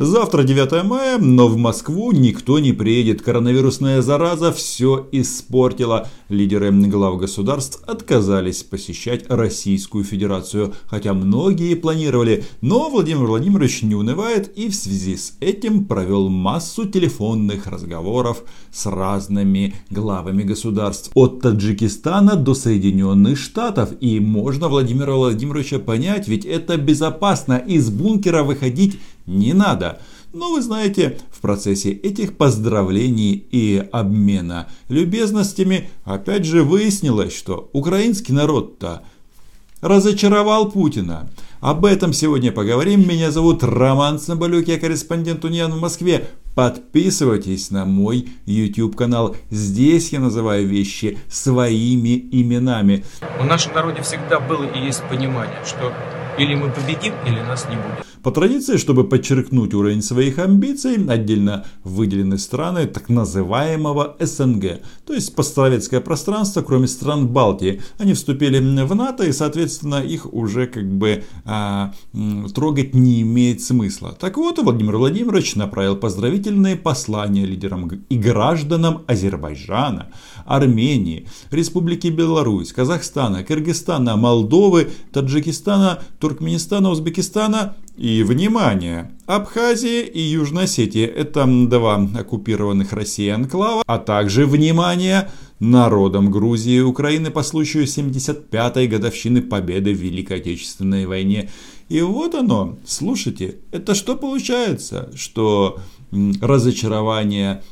Завтра 9 мая, но в Москву никто не приедет. Коронавирусная зараза все испортила. Лидеры глав государств отказались посещать Российскую Федерацию, хотя многие планировали. Но Владимир Владимирович не унывает и в связи с этим провел массу телефонных разговоров с разными главами государств. От Таджикистана до Соединенных Штатов. И можно Владимира Владимировича понять, ведь это безопасно. Из бункера выходить не надо. Но вы знаете, в процессе этих поздравлений и обмена любезностями опять же выяснилось, что украинский народ-то разочаровал Путина. Об этом сегодня поговорим. Меня зовут Роман Соболюк, я корреспондент Униан в Москве. Подписывайтесь на мой YouTube канал. Здесь я называю вещи своими именами. В нашем народе всегда было и есть понимание, что или мы победим, или нас не будет. По традиции, чтобы подчеркнуть уровень своих амбиций, отдельно выделены страны так называемого СНГ, то есть постсоветское пространство, кроме стран Балтии. Они вступили в НАТО и, соответственно, их уже как бы а, трогать не имеет смысла. Так вот, Владимир Владимирович направил поздравительные послания лидерам и гражданам Азербайджана, Армении, Республики Беларусь, Казахстана, Кыргызстана, Молдовы, Таджикистана, Туркменистана, Узбекистана и, внимание, Абхазия и Южная Осетия – это два оккупированных Россией анклава, а также, внимание, народом Грузии и Украины по случаю 75-й годовщины победы в Великой Отечественной войне. И вот оно, слушайте, это что получается, что разочарование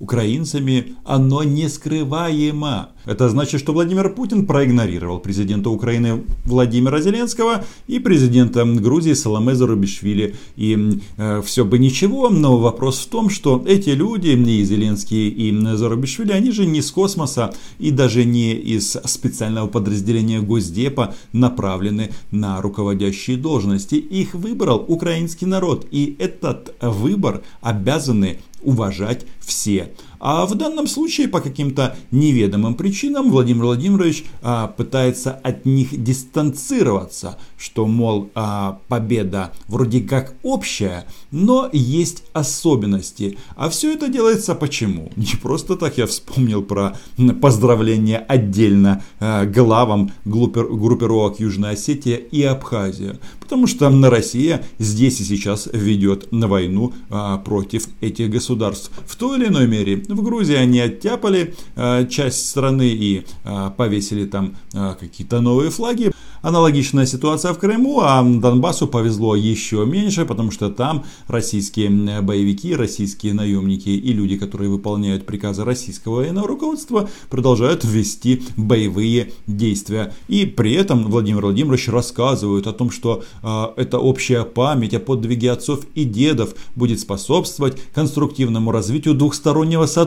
украинцами, оно не скрываемо. Это значит, что Владимир Путин проигнорировал президента Украины Владимира Зеленского и президента Грузии Саламе Зарубишвили. И э, все бы ничего, но вопрос в том, что эти люди, и Зеленский, и Зарубишвили, они же не с космоса и даже не из специального подразделения Госдепа направлены на руководящие должности. Их выбрал украинский народ. И этот выбор обязаны уважать все. А в данном случае по каким-то неведомым причинам Владимир Владимирович а, пытается от них дистанцироваться, что, мол, а, победа вроде как общая, но есть особенности. А все это делается почему? Не просто так я вспомнил про поздравления отдельно а, главам группировок Южная Осетия и Абхазия. Потому что Россия здесь и сейчас ведет войну а, против этих государств. В той или иной мере в Грузии они оттяпали э, часть страны и э, повесили там э, какие-то новые флаги. Аналогичная ситуация в Крыму, а Донбассу повезло еще меньше, потому что там российские боевики, российские наемники и люди, которые выполняют приказы российского военного руководства, продолжают вести боевые действия. И при этом Владимир Владимирович рассказывает о том, что э, эта общая память о подвиге отцов и дедов будет способствовать конструктивному развитию двухстороннего сотрудничества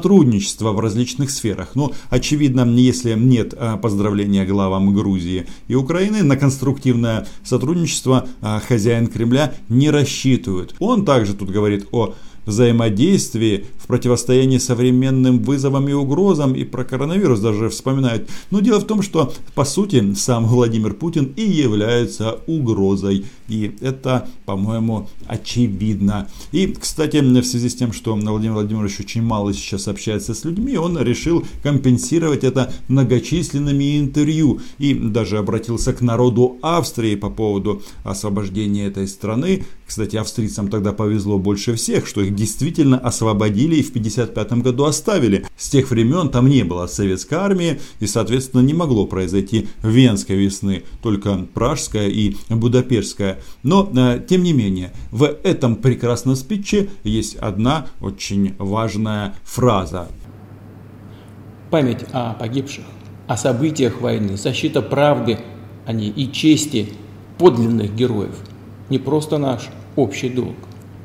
в различных сферах. Но, очевидно, если нет э, поздравления главам Грузии и Украины, на конструктивное сотрудничество а, хозяин Кремля не рассчитывает. Он также тут говорит о взаимодействии, в противостоянии современным вызовам и угрозам, и про коронавирус даже вспоминают. Но дело в том, что по сути сам Владимир Путин и является угрозой. И это, по-моему, очевидно. И, кстати, в связи с тем, что Владимир Владимирович очень мало сейчас общается с людьми, он решил компенсировать это многочисленными интервью. И даже обратился к народу Австрии по поводу освобождения этой страны. Кстати, австрийцам тогда повезло больше всех, что их действительно освободили и в 1955 году оставили. С тех времен там не было советской армии и, соответственно, не могло произойти Венской весны, только Пражская и Будапештская. Но, э, тем не менее, в этом прекрасном спиче есть одна очень важная фраза. Память о погибших, о событиях войны, защита правды о ней и чести подлинных героев не просто наш общий долг.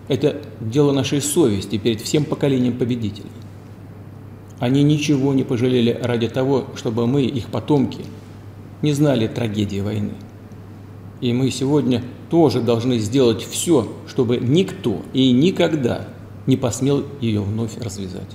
Это дело нашей совести перед всем поколением победителей. Они ничего не пожалели ради того, чтобы мы, их потомки, не знали трагедии войны. И мы сегодня тоже должны сделать все, чтобы никто и никогда не посмел ее вновь развязать.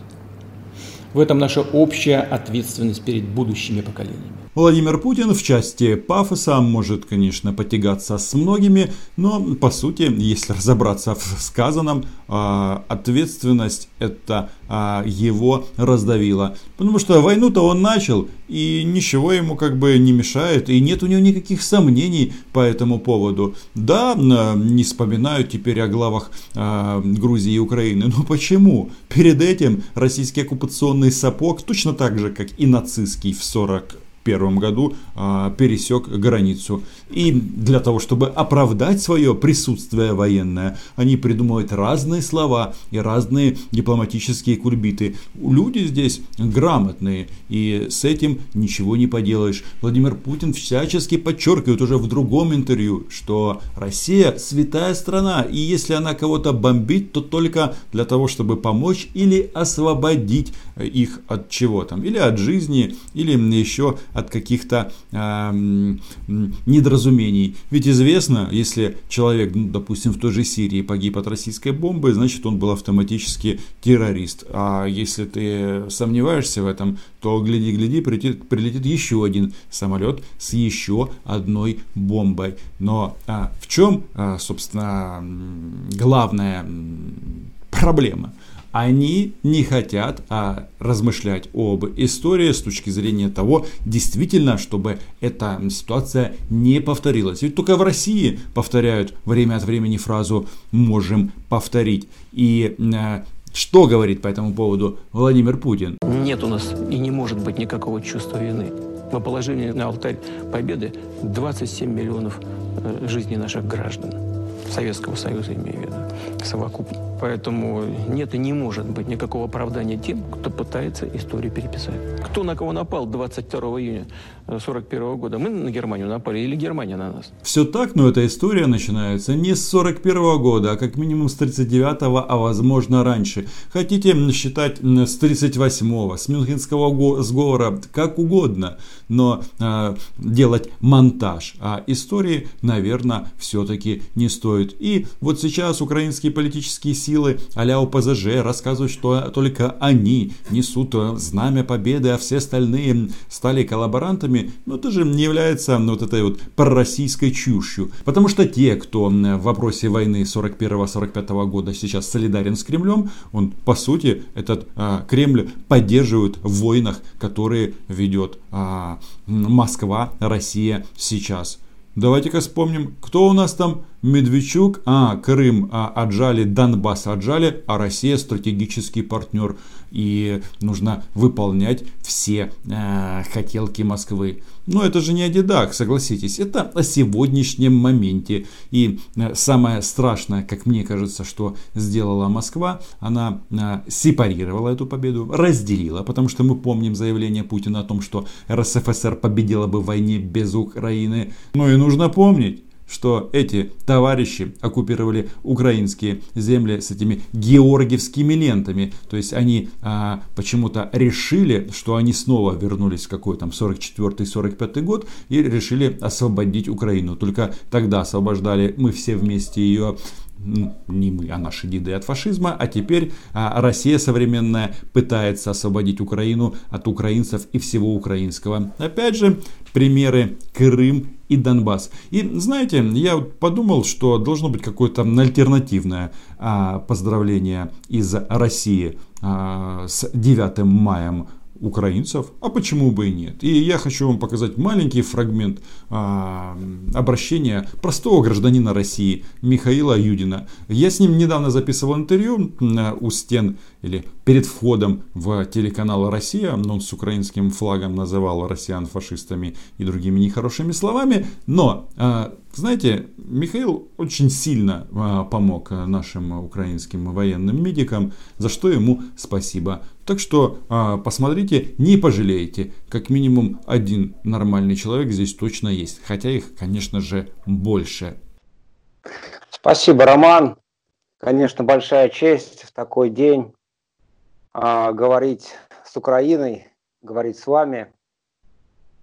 В этом наша общая ответственность перед будущими поколениями. Владимир Путин в части пафоса может, конечно, потягаться с многими, но по сути, если разобраться в сказанном, а, ответственность это а, его раздавила. Потому что войну-то он начал, и ничего ему как бы не мешает, и нет у него никаких сомнений по этому поводу. Да, не вспоминают теперь о главах а, Грузии и Украины, но почему? Перед этим российский оккупационный сапог, точно так же, как и нацистский в 40 1941 году а, пересек границу. И для того, чтобы оправдать свое присутствие военное, они придумывают разные слова и разные дипломатические кульбиты. Люди здесь грамотные, и с этим ничего не поделаешь. Владимир Путин всячески подчеркивает уже в другом интервью, что Россия святая страна, и если она кого-то бомбит, то только для того, чтобы помочь или освободить их от чего там, или от жизни, или еще от каких-то э, недоразумений. Ведь известно, если человек, ну, допустим, в той же Сирии погиб от российской бомбы, значит он был автоматически террорист. А если ты сомневаешься в этом, то гляди-гляди, прилетит, прилетит еще один самолет с еще одной бомбой. Но а, в чем, а, собственно, главная проблема? Они не хотят а, размышлять об истории с точки зрения того, действительно, чтобы эта ситуация не повторилась. Ведь только в России повторяют время от времени фразу «можем повторить». И а, что говорит по этому поводу Владимир Путин? Нет у нас и не может быть никакого чувства вины. Мы положили на алтарь победы 27 миллионов э, жизней наших граждан. Советского Союза, имею в виду, совокупно. Поэтому нет и не может быть никакого оправдания тем, кто пытается историю переписать. Кто на кого напал 22 июня 1941 года? Мы на Германию напали или Германия на нас? Все так, но эта история начинается не с 41 года, а как минимум с 39 а возможно раньше. Хотите считать с 38 с Мюнхенского сговора, как угодно, но э, делать монтаж а истории, наверное, все-таки не стоит. И вот сейчас украинские политические силы а-ля ОПЗЖ рассказывают, что только они несут знамя победы, а все остальные стали коллаборантами. Но это же не является вот этой вот пророссийской чушью. Потому что те, кто в вопросе войны 41-45 года сейчас солидарен с Кремлем, он по сути этот а, Кремль поддерживает в войнах, которые ведет а, Москва, Россия сейчас. Давайте-ка вспомним, кто у нас там Медведчук, а Крым а, отжали, Донбасс отжали, а Россия стратегический партнер. И нужно выполнять все э, хотелки Москвы. Но это же не Адидак, согласитесь. Это о сегодняшнем моменте. И э, самое страшное, как мне кажется, что сделала Москва, она э, сепарировала эту победу, разделила. Потому что мы помним заявление Путина о том, что РСФСР победила бы в войне без Украины. Но и нужно помнить, что эти товарищи оккупировали украинские земли с этими георгиевскими лентами. То есть они а, почему-то решили, что они снова вернулись в какой там 44-45 год и решили освободить Украину. Только тогда освобождали мы все вместе ее ну, не мы, а наши деды от фашизма, а теперь а, Россия современная пытается освободить Украину от украинцев и всего украинского. Опять же, примеры Крым и Донбасс. И знаете, я подумал, что должно быть какое-то альтернативное а, поздравление из России а, с 9 маем украинцев, а почему бы и нет. И я хочу вам показать маленький фрагмент а, обращения простого гражданина России Михаила Юдина. Я с ним недавно записывал интервью у стен или перед входом в телеканал «Россия», он с украинским флагом называл россиян фашистами и другими нехорошими словами, но, а, знаете, Михаил очень сильно а, помог нашим украинским военным медикам, за что ему спасибо. Так что а, посмотрите, не пожалеете, как минимум один нормальный человек здесь точно есть, хотя их, конечно же, больше. Спасибо, Роман. Конечно, большая честь в такой день а, говорить с Украиной, говорить с вами.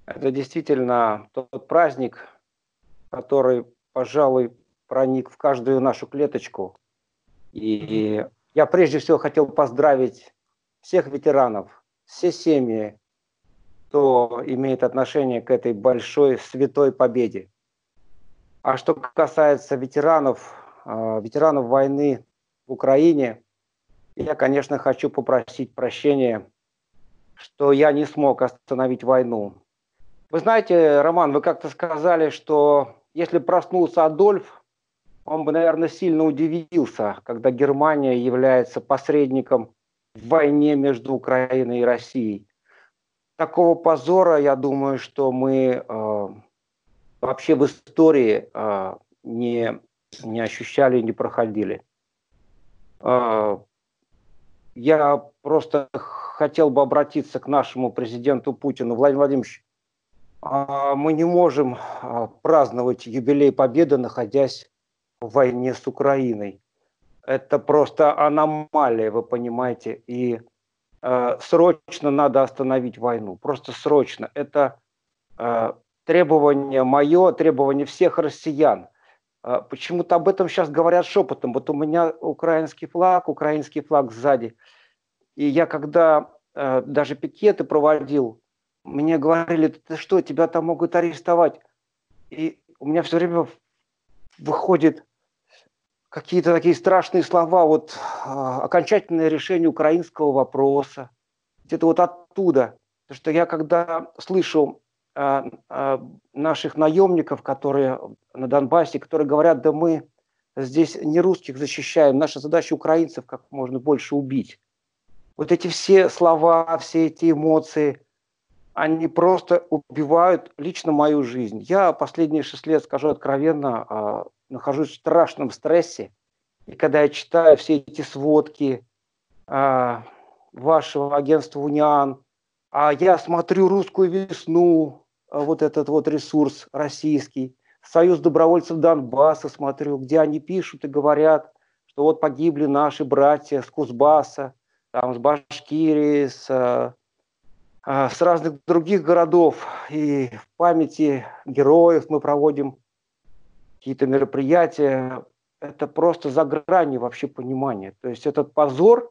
Это действительно тот праздник, который, пожалуй, проник в каждую нашу клеточку. И я прежде всего хотел поздравить всех ветеранов, все семьи, кто имеет отношение к этой большой святой победе. А что касается ветеранов, э, ветеранов войны в Украине, я, конечно, хочу попросить прощения, что я не смог остановить войну. Вы знаете, Роман, вы как-то сказали, что если проснулся Адольф, он бы, наверное, сильно удивился, когда Германия является посредником в войне между Украиной и Россией. Такого позора, я думаю, что мы э, вообще в истории э, не, не ощущали, не проходили. Э, я просто хотел бы обратиться к нашему президенту Путину. Владимир Владимирович, мы не можем э, праздновать юбилей Победы, находясь в войне с Украиной. Это просто аномалия, вы понимаете. И э, срочно надо остановить войну. Просто срочно. Это э, требование мое, требование всех россиян. Э, почему-то об этом сейчас говорят шепотом. Вот у меня украинский флаг, украинский флаг сзади. И я когда э, даже пикеты проводил, мне говорили, ты что, тебя там могут арестовать. И у меня все время выходит какие-то такие страшные слова, вот а, окончательное решение украинского вопроса. Это вот оттуда. Потому что я когда слышу а, а, наших наемников, которые на Донбассе, которые говорят, да мы здесь не русских защищаем, наша задача украинцев как можно больше убить. Вот эти все слова, все эти эмоции, они просто убивают лично мою жизнь. Я последние шесть лет, скажу откровенно, а, нахожусь в страшном стрессе. И когда я читаю все эти сводки а, вашего агентства «Униан», а я смотрю «Русскую весну», а, вот этот вот ресурс российский, Союз добровольцев Донбасса смотрю, где они пишут и говорят, что вот погибли наши братья с Кузбасса, там, с Башкирии, с, с разных других городов. И в памяти героев мы проводим какие-то мероприятия, это просто за гранью вообще понимания. То есть этот позор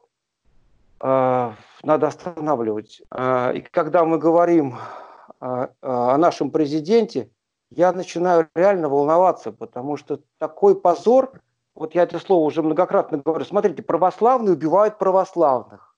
э, надо останавливать. Э, и когда мы говорим э, о нашем президенте, я начинаю реально волноваться, потому что такой позор, вот я это слово уже многократно говорю, смотрите, православные убивают православных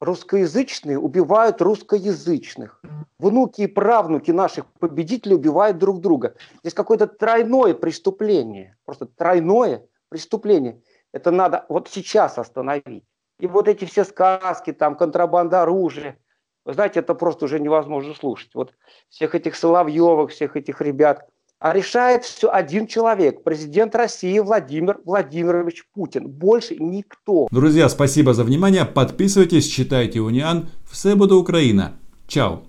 русскоязычные убивают русскоязычных. Внуки и правнуки наших победителей убивают друг друга. Здесь какое-то тройное преступление. Просто тройное преступление. Это надо вот сейчас остановить. И вот эти все сказки, там, контрабанда оружия, вы знаете, это просто уже невозможно слушать. Вот всех этих Соловьевых, всех этих ребят – а решает все один человек, президент России Владимир Владимирович Путин. Больше никто. Друзья, спасибо за внимание. Подписывайтесь, читайте Униан. Все буде Украина. Чао.